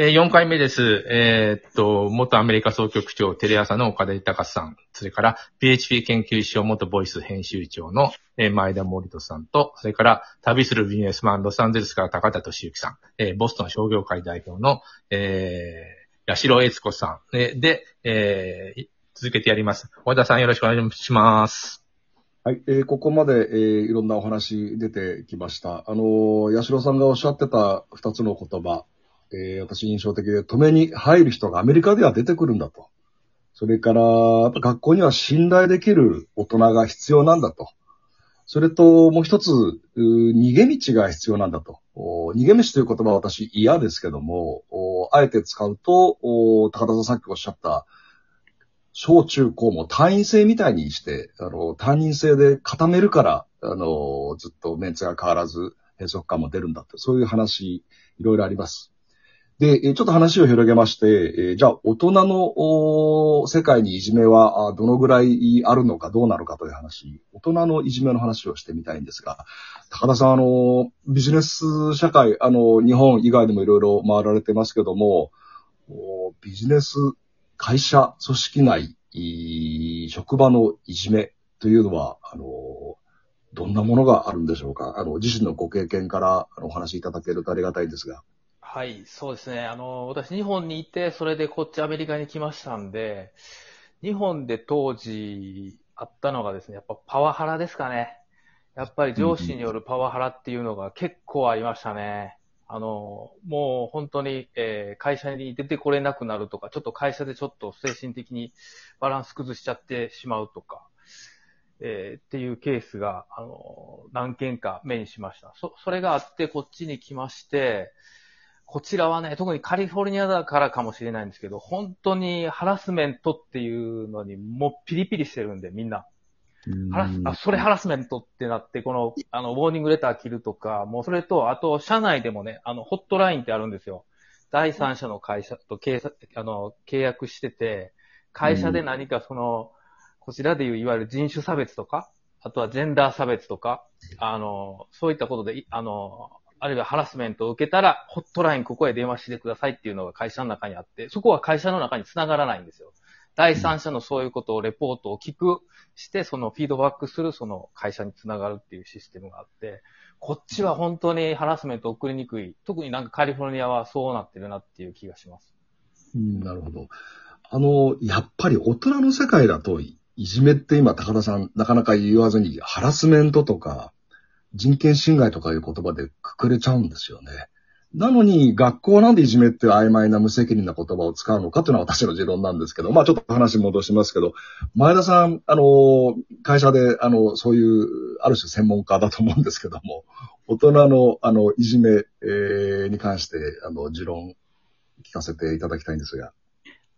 えー4回目です。えーっと、元アメリカ総局長、テレ朝の岡田隆さん、それから PHP 研究所元ボイス編集長の、えー前田森人さんと、それから旅するビジネスマン、ロサンゼルスから高田敏之さん、えーボストン商業会代表の、えー、八代悦子さん、えーで、えー続けてやります。小田さんよろしくお願いします。はい、えーここまで、えーいろんなお話出てきました。あのー、八代さんがおっしゃってた二つの言葉、えー私印象的で、止めに入る人がアメリカでは出てくるんだと。それから、学校には信頼できる大人が必要なんだと。それと、もう一つ、逃げ道が必要なんだと。逃げ道という言葉は私嫌ですけども、あえて使うと、高田さんさっきおっしゃった、小中高も単位制みたいにして、あの、担任制で固めるから、あの、ずっとメンツが変わらず、閉塞感も出るんだって、そういう話、いろいろあります。で、ちょっと話を広げまして、じゃあ、大人の世界にいじめはどのぐらいあるのかどうなのかという話、大人のいじめの話をしてみたいんですが、高田さん、あの、ビジネス社会、あの、日本以外でもいろいろ回られてますけども、ビジネス会社、組織内、職場のいじめというのは、あの、どんなものがあるんでしょうかあの、自身のご経験からお話しいただけるとありがたいんですが。はい、そうですね。あの、私、日本にいて、それでこっちアメリカに来ましたんで、日本で当時あったのがですね、やっぱパワハラですかね。やっぱり上司によるパワハラっていうのが結構ありましたね。あの、もう本当に、えー会社に出てこれなくなるとか、ちょっと会社でちょっと精神的にバランス崩しちゃってしまうとか、えーっていうケースが、あの、何件か目にしました。そ、それがあって、こっちに来まして、こちらはね、特にカリフォルニアだからかもしれないんですけど、本当にハラスメントっていうのにもうピリピリしてるんで、みんな。ハラスあ、それハラスメントってなって、この、あの、ウォーニングレター切るとか、もうそれと、あと、社内でもね、あの、ホットラインってあるんですよ。第三者の会社と契約あの契約してて、会社で何かその、こちらでいういわゆる人種差別とか、あとはジェンダー差別とか、あの、そういったことで、いあの、あるいはハラスメントを受けたら、ホットラインここへ電話してくださいっていうのが会社の中にあって、そこは会社の中に繋がらないんですよ。第三者のそういうことをレポートを聞くして、そのフィードバックするその会社につながるっていうシステムがあって、こっちは本当にハラスメントを送りにくい。特になんかカリフォルニアはそうなってるなっていう気がします。うん、なるほど。あの、やっぱり大人の世界だと、いじめって今、高田さん、なかなか言わずに、ハラスメントとか、人権侵害とかいう言葉でくくれちゃうんですよね。なのに、学校なんでいじめって曖昧な無責任な言葉を使うのかというのは私の持論なんですけど、まあちょっと話戻しますけど、前田さん、あの、会社で、あの、そういう、ある種専門家だと思うんですけども、大人の、あの、いじめ、えーに関して、あの、持論、聞かせていただきたいんですが。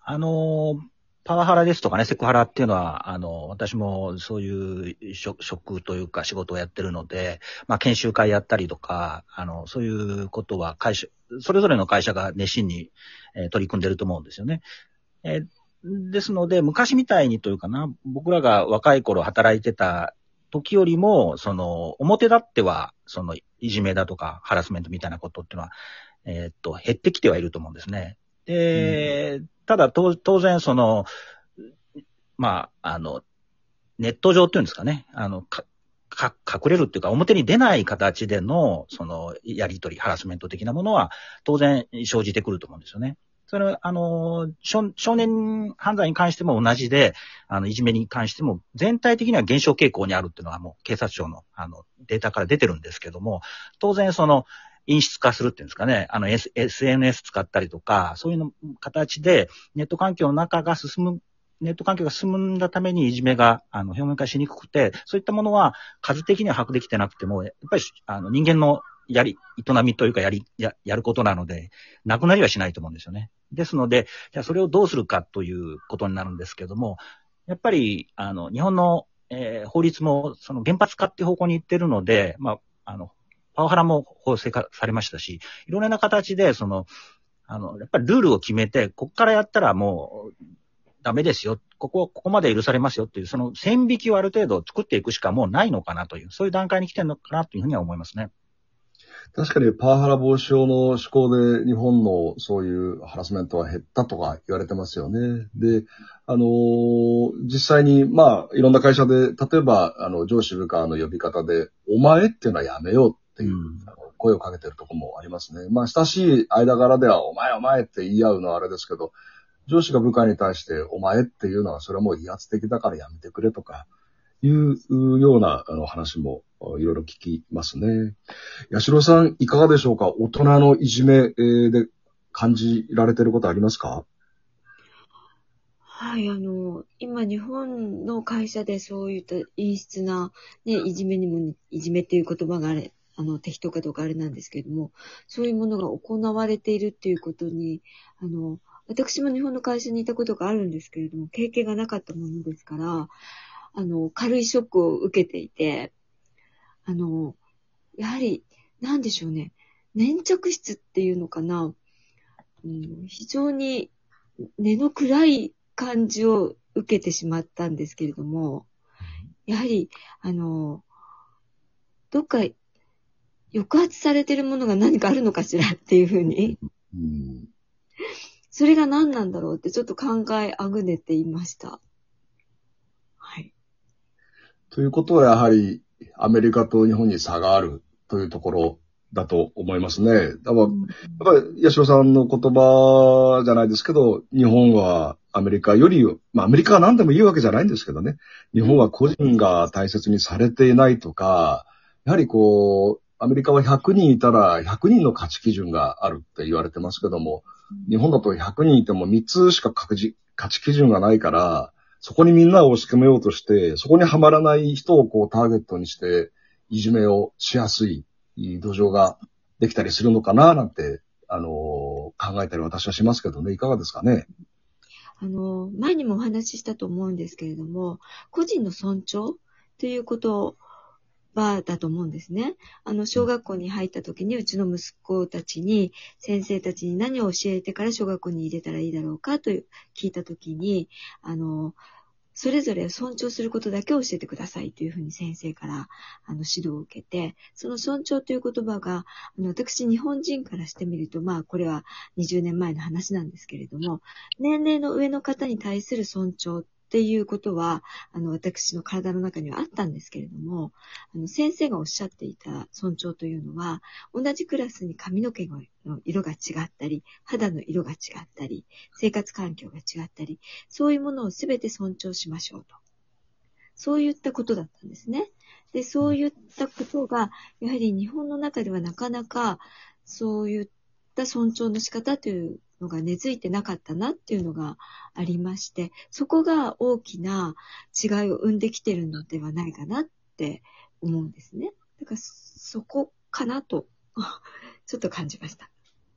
あの、パワハラですとかね、セクハラっていうのは、あの、私もそういう職というか仕事をやってるので、まあ、研修会やったりとか、あの、そういうことは会社、それぞれの会社が熱心に、えー取り組んでると思うんですよね。えーですので、昔みたいにというかな、僕らが若い頃働いてた時よりも、その、表立っては、その、いじめだとか、ハラスメントみたいなことっていうのは、えーっと、減ってきてはいると思うんですね。で、ただ、当然、その、まあ、あの、ネット上っていうんですかね、あの、か、か、隠れるっていうか、表に出ない形での、その、やりとり、ハラスメント的なものは、当然生じてくると思うんですよね。それは、あの、少年犯罪に関しても同じで、あの、いじめに関しても、全体的には減少傾向にあるっていうのはもう警察庁の、あの、データから出てるんですけども、当然その、陰湿化するっていうんですかね、あの、S、SNS 使ったりとか、そういうの形で、ネット環境の中が進む、ネット環境が進んだためにいじめが、あの、表面化しにくくて、そういったものは数的には把握できてなくても、やっぱり、あの、人間のやり、営みというか、やり、や、やることなので、なくなりはしないと思うんですよね。ですので、じゃあそれをどうするかということになるんですけども、やっぱり、あの、日本の、えー法律も、その原発化っていう方向に行ってるので、まあ、あの、パワハラも法制化されましたし、いろんな形で、その、あの、やっぱりルールを決めて、ここからやったらもう、ダメですよ。ここ、ここまで許されますよっていう、その線引きをある程度作っていくしかもうないのかなという、そういう段階に来てるのかなというふうには思いますね。確かにパワハラ防止法の施行で日本のそういうハラスメントは減ったとか言われてますよね。で、あのー実際に、まあ、いろんな会社で、例えば、あの、上司部下の呼び方で、お前っていうのはやめようっていう、あの声をかけてるところもありますね。まあ、親しい間柄では、お前お前って言い合うのはあれですけど、上司が部下に対して、お前っていうのは、それはもう威圧的だからやめてくれとか、いうようなあの話もいろいろ聞きますね。八代さん、いかがでしょうか？大人のいじめえーで感じられてることありますか？はい、あの、今日本の会社でそういった陰湿な、ね、いじめにも、いじめっていう言葉があれ、あの、適当かどうかあれなんですけれども、そういうものが行われているっていうことに、あの、私も日本の会社にいたことがあるんですけれども、経験がなかったものですから、あの、軽いショックを受けていて、あの、やはり、なんでしょうね、粘着質っていうのかな、うん、非常に根の暗い感じを受けてしまったんですけれども、やはり、あの、どっか抑圧されてるものが何かあるのかしらっていうふうに、うんそれが何なんだろうってちょっと考えあぐねていました。はい。ということは、やはり、アメリカと日本に差があるというところだと思いますね。だからやっぱり、八代さんの言葉じゃないですけど、日本はアメリカより、まあアメリカは何でもいいわけじゃないんですけどね。日本は個人が大切にされていないとか、やはりこう、アメリカは100人いたら100人の価値基準があるって言われてますけども、日本だと100人いても3つしか価値価値基準がないから、そこにみんなを押し込めようとして、そこにはまらない人をこうターゲットにして、いじめをしやすい土壌ができたりするのかななんて、あのー考えたり私はしますけどね、いかがですかね？あの、前にもお話ししたと思うんですけれども、個人の尊重ということはだと思うんですね。あの、小学校に入った時に、うちの息子たちに、先生たちに何を教えてから小学校に入れたらいいだろうかという聞いた時に、あの、それぞれ尊重することだけを教えてくださいというふうに先生からあの指導を受けて、その尊重という言葉が、あの私日本人からしてみると、まあこれは20年前の話なんですけれども、年齢の上の方に対する尊重っていうことは、あの私の体の中にはあったんですけれども、あの先生がおっしゃっていた尊重というのは、同じクラスに髪の毛の色が違ったり、肌の色が違ったり、生活環境が違ったり、そういうものをすべて尊重しましょうと。そういったことだったんですね。で、そういったことが、やはり日本の中ではなかなか、そういった尊重の仕方というのが根付いてなかったなっていうのがありまして、そこが大きな違いを生んできてるのではないかなって思うんですね。だから、そこかなと、ちょっと感じました。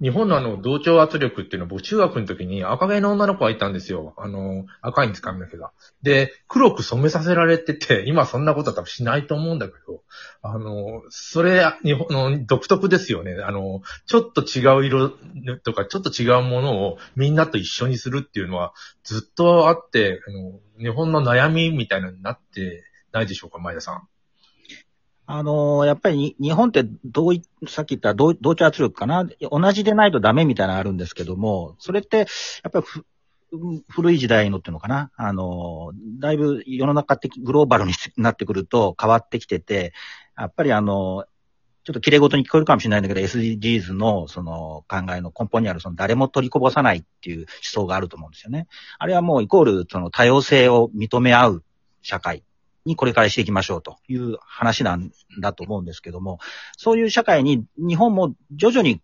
日本のあの、同調圧力っていうのは、僕中学の時に赤毛の女の子がいたんですよ。あの、赤いんです、髪の毛が。で、黒く染めさせられてて、今そんなことは多分しないと思うんだけど、あの、それ、日本の独特ですよね。あの、ちょっと違う色とか、ちょっと違うものをみんなと一緒にするっていうのは、ずっとあって、あの日本の悩みみたいなのになってないでしょうか、前田さん。あのーやっぱり日本って同意、さっき言った同同調圧力かな？同じでないとダメみたいなのあるんですけども、それって、やっぱり古い時代のっていうのかな？あのだいぶ世の中的グローバルになってくると変わってきてて、やっぱりあのちょっと綺麗事に聞こえるかもしれないんだけど、SDGs のその考えの根本にあるその誰も取りこぼさないっていう思想があると思うんですよね。あれはもうイコールその多様性を認め合う社会。にこれからしていきましょうという話なんだと思うんですけども、そういう社会に日本も徐々に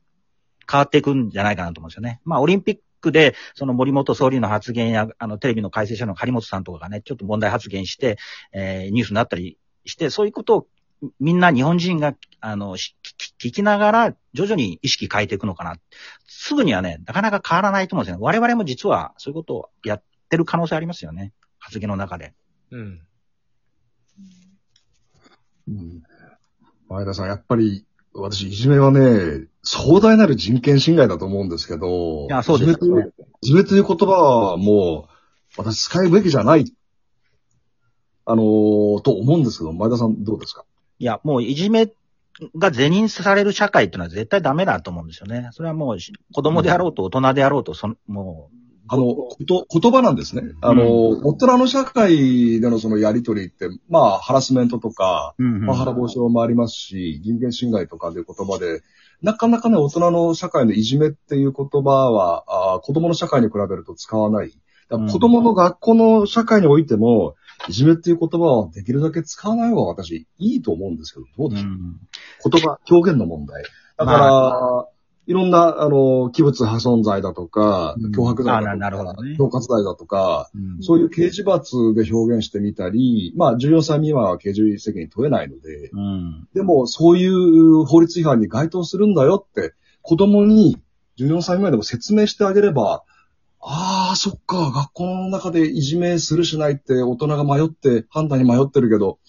変わっていくんじゃないかなと思うんですよね。まあ、オリンピックで、その森本総理の発言や、あの、テレビの解説者の張本さんとかがね、ちょっと問題発言して、えーニュースになったりして、そういうことをみんな日本人が、あの、聞きながら、徐々に意識変えていくのかな。すぐにはね、なかなか変わらないと思うんですよね。我々も実はそういうことをやってる可能性ありますよね。発言の中で。うん。うん。前田さん、やっぱり、私、いじめはね、壮大なる人権侵害だと思うんですけど、いやそうですいじめといじめという言葉はもう、私使うべきじゃない、あのーと思うんですけど、前田さんどうですか？いや、もういじめ、が是認される社会っていうのは絶対ダメだと思うんですよね。それはもう子供であろうと大人であろうと、そのもあの、こと、言葉なんですね。あの、大人の社会でのそのやりとりって、まあ、ハラスメントとか、う、うんうんパワハラ防止もありますし、人権侵害とかという言葉で、なかなかね、大人の社会のいじめっていう言葉は、あー子供の社会に比べると使わない。だから子供の学校の社会においても、いじめっていう言葉はできるだけ使わない方が私、いいと思うんですけど、どうですか、う？ん言葉、表現の問題。だから、いろんな、あの、器物破損罪だとかうん、脅迫罪だとあななるほかどね、恐喝罪だとか、うん。そういう刑事罰で表現してみたり、まあ、14歳未満は刑事責任問えないので、うん。でも、そういう法律違反に該当するんだよって、子供に14歳未満でも説明してあげれば、ああ、そっか、学校の中でいじめするしないって大人が迷って、判断に迷ってるけど、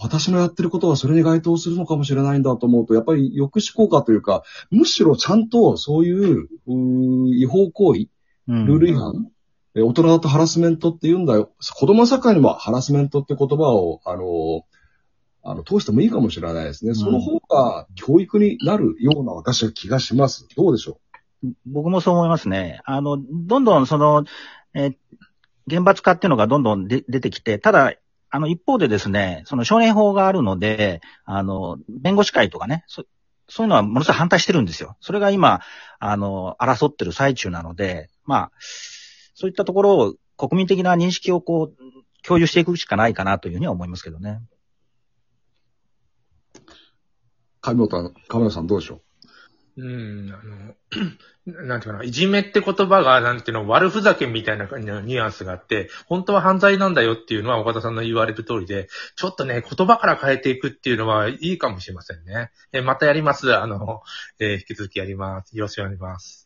私のやってることはそれに該当するのかもしれないんだと思うと、やっぱり抑止効果というか、むしろちゃんとそういううー違法行為、うんルール違反、え大人だとハラスメントって言うんだよ。子供の社会にもハラスメントって言葉を、あの、あの、通してもいいかもしれないですね。んその方が教育になるような私は気がします。どうでしょ僕もそう思いますね。あの、どんどんその、えー厳罰化っていうのがどんどんで出てきて、ただ、あの、一方でですね、その少年法があるので、あの、弁護士会とかね、そそういうのはものすごい反対してるんですよ。それが今、あの、争ってる最中なので、まあ、そういったところを国民的な認識をこう、共有していくしかないかなというふうには思いますけどね。上本、亀野さんどうでしょう？うん、あの、なんていうかな、いじめって言葉が、なんていうの、悪ふざけみたいなニュアンスがあって、本当は犯罪なんだよっていうのは岡田さんの言われる通りで、ちょっとね、言葉から変えていくっていうのはいいかもしれませんね。えまたやります。あの、えー引き続きやります。よろしくお願いします。